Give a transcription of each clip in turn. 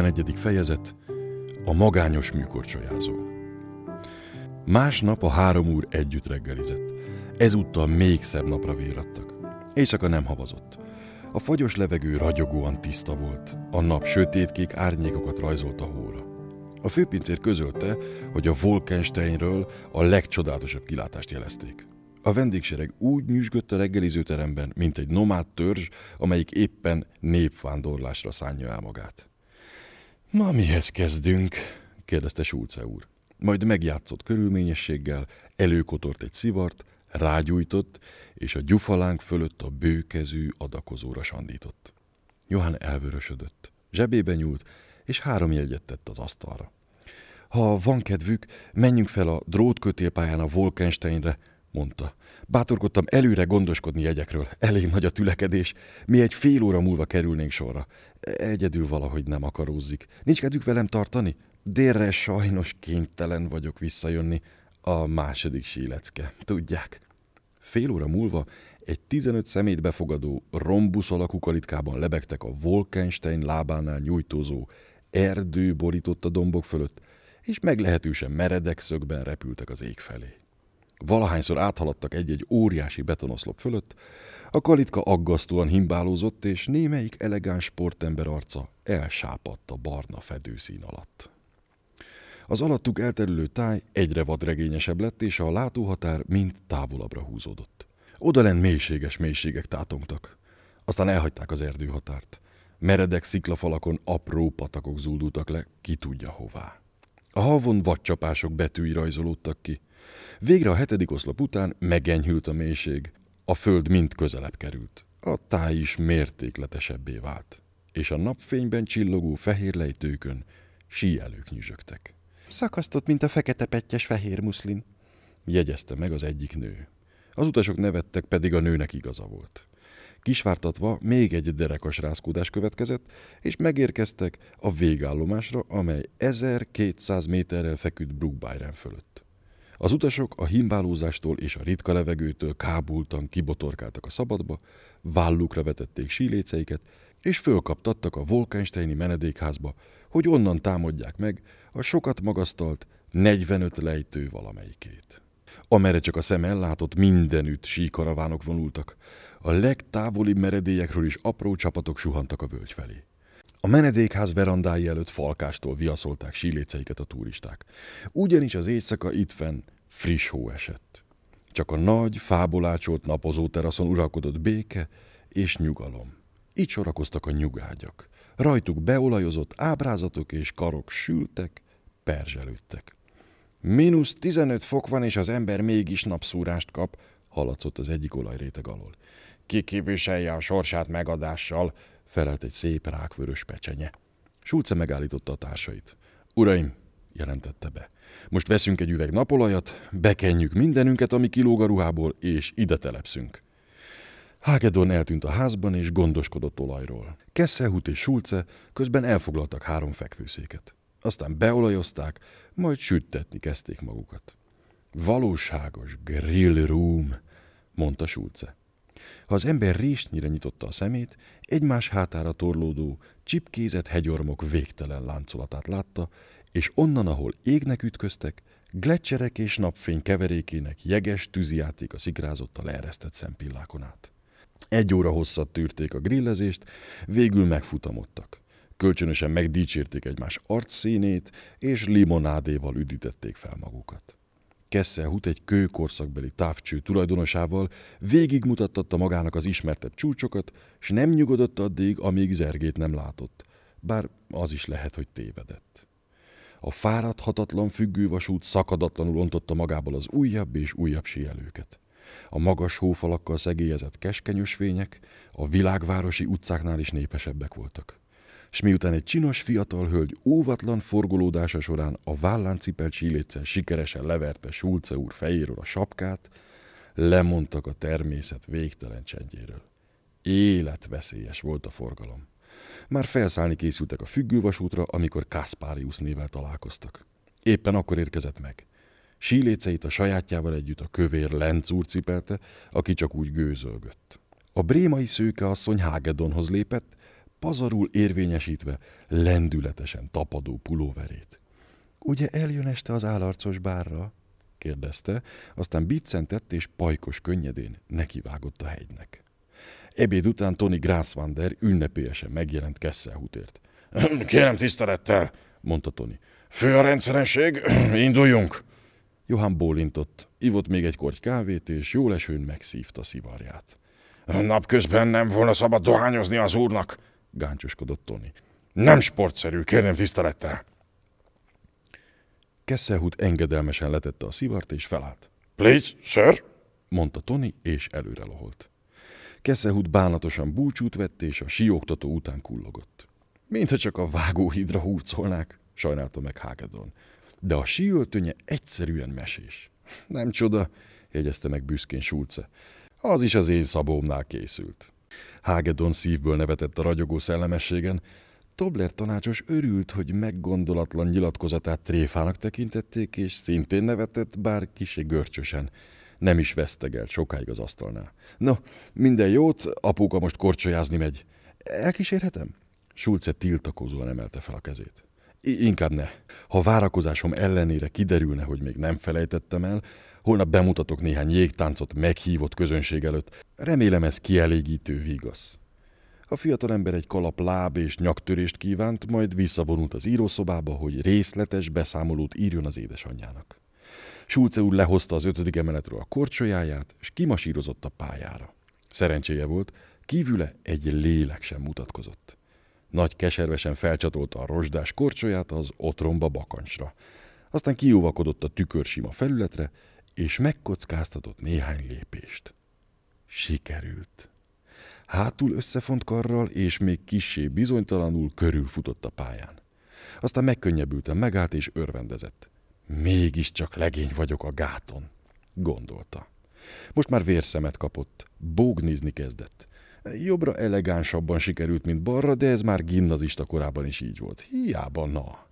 11. fejezet A magányos műkorcsolyázó Másnap a három úr együtt reggelizett. Ezúttal még szebb napra véradtak. Éjszaka nem havazott. A fagyos levegő ragyogóan tiszta volt. A nap sötétkék árnyékokat rajzolt a hóra. A főpincér közölte, hogy a Wolkensteinről a legcsodálatosabb kilátást jelezték. A vendégsereg úgy nyüzsgött a reggelizőteremben, mint egy nomád törzs, amelyik éppen népvándorlásra szánja el magát. Ma mihez kezdünk? kérdezte Sulce úr. Majd megjátszott körülményességgel, előkotort egy szivart, rágyújtott, és a gyufalánk fölött a bőkezű adakozóra sandított. Johann elvörösödött. Zsebébe nyúlt, és három jegyet tett az asztalra. Ha van kedvük, menjünk fel a drótkötélpályán a Wolkensteinre, mondta. Bátorkodtam előre gondoskodni jegyekről. Elég nagy a tülekedés. Mi egy fél óra múlva kerülnénk sorra. Egyedül valahogy nem akarózzik. Nincs kedvük velem tartani? Délre sajnos kénytelen vagyok visszajönni. A második sílecke. Tudják. Fél óra múlva egy 15 szemét befogadó, rombusz alakú kalitkában lebegtek a Wolkenstein lábánál nyújtózó, erdő borított a dombok fölött, és meglehetősen meredek szögben repültek az ég felé. Valahányszor áthaladtak egy-egy óriási betonoszlop fölött, a kalitka aggasztóan himbálózott, és némelyik elegáns sportember arca elsápadt a barna fedőszín alatt. Az alattuk elterülő táj egyre vadregényesebb lett, és a látóhatár mind távolabbra húzódott. Odalent mélységes mélységek tátongtak. Aztán elhagyták az erdőhatárt. Meredek sziklafalakon apró patakok zúdultak le, ki tudja hová. A havon vadcsapások betűi rajzolódtak ki. Végre a hetedik oszlop után megenyhült a mélység, a föld mind közelebb került. A táj is mértékletesebbé vált, és a napfényben csillogó fehér lejtőkön síelők nyüzsögtek. Szakasztott, mint a fekete pettyes fehér muszlin, jegyezte meg az egyik nő. Az utasok nevettek, pedig a nőnek igaza volt. Kisvártatva még egy derekas rázkódás következett, és megérkeztek a végállomásra, amely 1200 méterrel feküdt Brookbyren fölött. Az utasok a himbálózástól és a ritka levegőtől kábultan kibotorkáltak a szabadba, vállukra vetették síléceiket, és fölkaptattak a Wolkensteini menedékházba, hogy onnan támadják meg a sokat magasztalt 45 lejtő valamelyikét. Amerre csak a szem ellátott, mindenütt síkaravánok vonultak. A legtávolibb meredélyekről is apró csapatok suhantak a völgy felé. A menedékház verandái előtt falkástól viaszolták síléceiket a turisták. Ugyanis az éjszaka itt fenn friss hó esett. Csak a nagy, fából ácsolt napozó teraszon uralkodott béke és nyugalom. Itt sorakoztak a nyugágyak. Rajtuk beolajozott ábrázatok és karok sültek, perzselődtek. Mínusz 15 fok van, és az ember mégis napszúrást kap, haladszott az egyik olajréteg alól. Ki a sorsát megadással, felelt egy szép rákvörös pecsenye. Sulce megállította a társait. Uraim, jelentette be. Most veszünk egy üveg napolajat, bekenjük mindenünket, ami kilóg a ruhából, és ide telepszünk. Hagedorn eltűnt a házban, és gondoskodott olajról. Kesselhut és Schulze közben elfoglaltak három fekvőszéket. Aztán beolajozták, majd süttetni kezdték magukat. Valóságos grill room, mondta Schulze. Ha az ember résnyire nyitotta a szemét, egymás hátára torlódó, csipkézett hegyormok végtelen láncolatát látta, és onnan, ahol égnek ütköztek, gletszerek és napfény keverékének jeges tűzijáték a szikrázott a leeresztett szempillákon át. Egy óra hosszat tűrték a grillezést, végül megfutamodtak. Kölcsönösen megdicsérték egymás arcszínét, és limonádéval üdítették fel magukat. Kesselhut egy kőkorszakbeli távcső tulajdonosával végigmutattatta magának az ismertebb csúcsokat, s nem nyugodott addig, amíg zergét nem látott, bár az is lehet, hogy tévedett. A fáradhatatlan függővasút szakadatlanul ontotta magából az újabb és újabb sielőket. A magas hófalakkal szegélyezett keskenyösvények a világvárosi utcáknál is népesebbek voltak s miután egy csinos fiatal hölgy óvatlan forgolódása során a vállán cipelt síléccel sikeresen leverte Sulce úr fejéről a sapkát, lemondtak a természet végtelen csendjéről. Életveszélyes volt a forgalom. Már felszállni készültek a függővasútra, amikor Kasparius nével találkoztak. Éppen akkor érkezett meg. Síléceit a sajátjával együtt a kövér Lenz úr cipelte, aki csak úgy gőzölgött. A brémai szőke asszony Hagedonhoz lépett, pazarul érvényesítve lendületesen tapadó pulóverét. Ugye eljön este az állarcos bárra? kérdezte, aztán biccentett és pajkos könnyedén nekivágott a hegynek. Ebéd után Tony Grasswander ünnepélyesen megjelent Kesselhutért. Kérem tisztelettel, mondta Tony. Fő a rendszerenség, induljunk! Johann bólintott, ivott még egy korty kávét, és jól esőn megszívta szivarját. Napközben nem volna szabad dohányozni az úrnak, gáncsoskodott Tony. Nem sportszerű, kérném tisztelettel. Kesselhut engedelmesen letette a szivart és felállt. Please, sir, mondta Tony, és előre loholt. Kesselhut bánatosan búcsút vett, és a sióktató után kullogott. Mintha csak a vágóhídra hurcolnák, sajnálta meg Hagedon. De a síöltönye egyszerűen mesés. Nem csoda, jegyezte meg büszkén Schulze. Az is az én szabómnál készült. Hagedon szívből nevetett a ragyogó szellemességen. Tobler tanácsos örült, hogy meggondolatlan nyilatkozatát tréfának tekintették, és szintén nevetett, bár kisé görcsösen. Nem is vesztegelt sokáig az asztalnál. No, minden jót, apuka most korcsolyázni megy. Elkísérhetem? Schulze tiltakozóan emelte fel a kezét. I- inkább ne. Ha várakozásom ellenére kiderülne, hogy még nem felejtettem el, holnap bemutatok néhány jégtáncot meghívott közönség előtt. Remélem ez kielégítő vigasz. A fiatalember egy kalap láb és nyaktörést kívánt, majd visszavonult az írószobába, hogy részletes beszámolót írjon az édesanyjának. Schulze úr lehozta az ötödik emeletről a korcsolyáját, és kimasírozott a pályára. Szerencséje volt, kívüle egy lélek sem mutatkozott. Nagy keservesen felcsatolta a rozsdás korcsolyát az otromba bakancsra. Aztán kiúvakodott a tükörsima felületre, és megkockáztatott néhány lépést. Sikerült. Hátul összefont karral, és még kissé bizonytalanul körülfutott a pályán. Aztán megkönnyebbülten megállt és örvendezett. Mégiscsak legény vagyok a gáton, gondolta. Most már vérszemet kapott, bógnizni kezdett. Jobbra elegánsabban sikerült, mint balra, de ez már gimnazista korában is így volt. Hiába, na.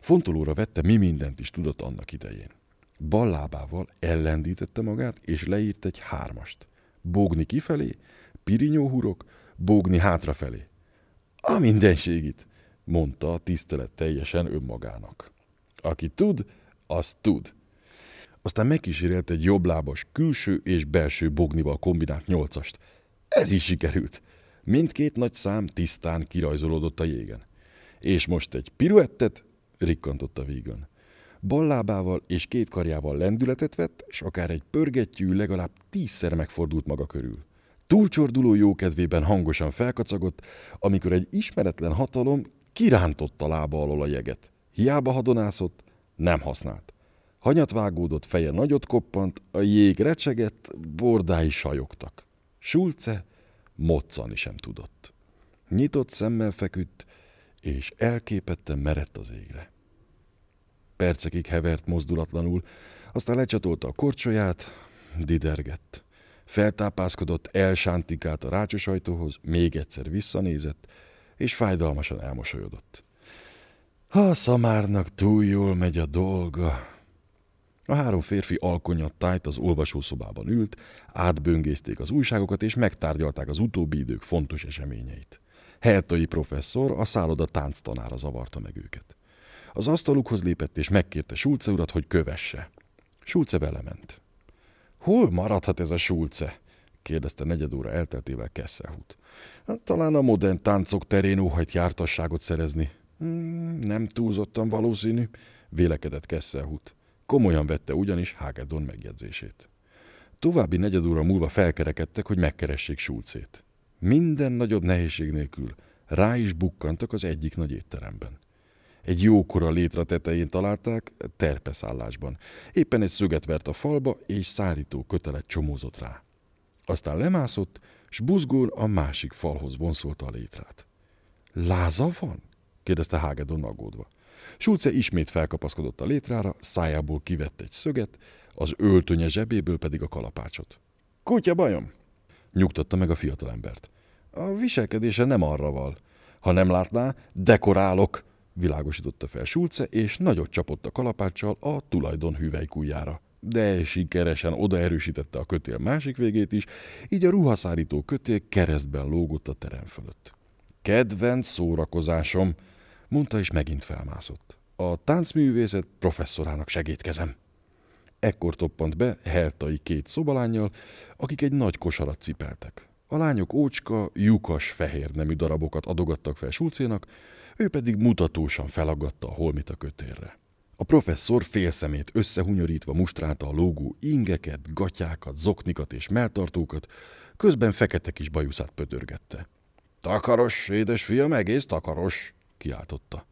Fontolóra vette, mi mindent is tudott annak idején. Bal lábával ellendítette magát, és leírt egy hármast. Bógni kifelé, pirinyóhurok, bógni hátrafelé. A mindenségit, mondta tisztelet teljesen önmagának. Aki tud, az tud. Aztán megkísérelt egy jobblábas külső és belső bognival kombinált nyolcast. Ez is sikerült. Mindkét nagy szám tisztán kirajzolódott a jégen. És most egy piruettet, rikkantott a vígan. Bal lábával és két karjával lendületet vett, és akár egy pörgettyű legalább tízszer megfordult maga körül. Túlcsorduló jókedvében hangosan felkacagott, amikor egy ismeretlen hatalom kirántotta lába alól a jeget. Hiába hadonászott, nem használt. Hanyat vágódott, feje nagyot koppant, a jég recsegett, bordái sajogtak. Schulze moccani sem tudott. Nyitott szemmel feküdt, és elképetten merett az égre. Percekig hevert mozdulatlanul, aztán lecsatolta a korcsolyát, didergett. Feltápászkodott, elsántikált a rácsos ajtóhoz, még egyszer visszanézett, és fájdalmasan elmosolyodott. Ha a szamárnak túl jól megy a dolga, a három férfi alkonyat tájt az olvasószobában ült, átböngészték az újságokat és megtárgyalták az utóbbi idők fontos eseményeit. Hertai professzor, a szálloda tánctanára zavarta meg őket. Az asztalukhoz lépett és megkérte Schulze urat, hogy kövesse. Schulze vele ment. Hol maradhat ez a Schulze? kérdezte negyed óra elteltével Kesselhut. Hát, talán a modern táncok terén óhajt jártasságot szerezni. Hmm, nem túlzottan valószínű, vélekedett Kesselhut. Komolyan vette ugyanis Hagedon megjegyzését. További negyed óra múlva felkerekedtek, hogy megkeressék Schulzét. Minden nagyobb nehézség nélkül rá is bukkantak az egyik nagy étteremben. Egy jókora létre tetején találták, terpeszállásban. Éppen egy szöget vert a falba, és szárító kötelet csomózott rá. Aztán lemászott, s buzgón a másik falhoz vonszolta a létrát. Láza van? kérdezte Hagedon aggódva. Schulze ismét felkapaszkodott a létrára, szájából kivett egy szöget, az öltönye zsebéből pedig a kalapácsot. Kutya bajom? Nyugtatta meg a fiatalembert. A viselkedése nem arra val. Ha nem látná, dekorálok, világosította fel Schulze, és nagyot csapott a kalapáccsal a tulajdon hüvelykújjára. De sikeresen odaerősítette a kötél másik végét is, így a ruhaszárító kötél keresztben lógott a terem fölött. Kedvenc szórakozásom, mondta és megint felmászott. A táncművészet professzorának segítkezem. Ekkor toppant be Heltai két szobalányjal, akik egy nagy kosarat cipeltek. A lányok ócska, lyukas, fehér nemű darabokat adogattak fel Sulcénak, ő pedig mutatósan felaggatta a holmit a kötérre. A professzor félszemét összehunyorítva mustrálta a lógó ingeket, gatyákat, zoknikat és melltartókat, közben fekete kis bajuszát pödörgette. Takaros, édes fiam, egész takaros, kiáltotta.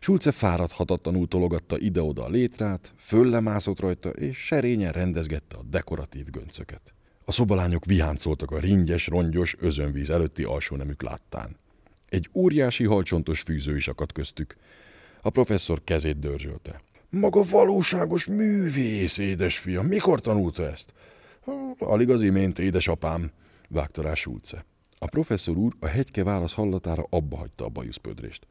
Sulce fáradhatatlanul tologatta ide-oda a létrát, föllemászott rajta, és serényen rendezgette a dekoratív göncöket. A szobalányok viháncoltak a ringyes, rongyos özönvíz előtti alsónemük láttán. Egy óriási halcsontos fűző is akadt köztük. A professzor kezét dörzsölte. Maga valóságos művész, édesfiam, mikor tanulta ezt? Alig az imént, édesapám, vágta rá Sulce. A professzor úr a hegyke válasz hallatára abba hagyta a bajuszpödrést.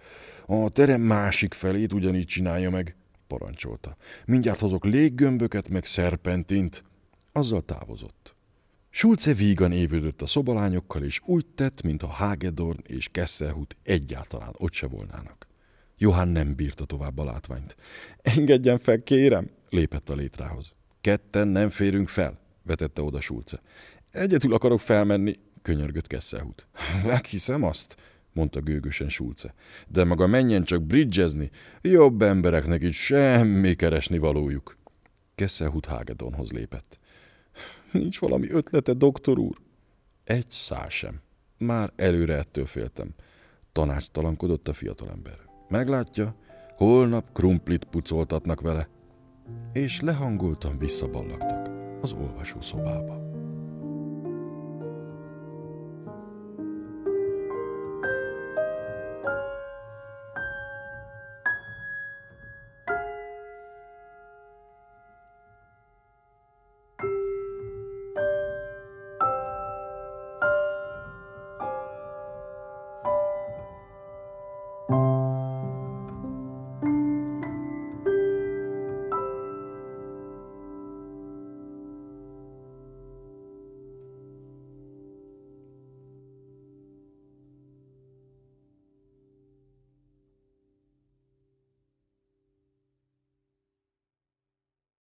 A terem másik felét ugyanígy csinálja meg, parancsolta. Mindjárt hozok léggömböket, meg szerpentint. Azzal távozott. Schulze vígan évődött a szobalányokkal, és úgy tett, mint a Hagedorn és Kesselhut egyáltalán ott se volnának. Johann nem bírta tovább a látványt. Engedjen fel, kérem, lépett a létrához. Ketten nem férünk fel, vetette oda Schulze. Egyetül akarok felmenni, könyörgött Kesselhut. Meghiszem azt, mondta gőgösen Schulze. De maga menjen csak bridgezni, jobb embereknek itt semmi keresni valójuk. Kesselhut Hagedornhoz lépett. Nincs valami ötlete, doktor úr? Egy szál sem. Már előre ettől féltem. Tanácstalankodott a fiatalember. Meglátja, holnap krumplit pucoltatnak vele. És lehangoltan visszaballagtak az olvasószobába.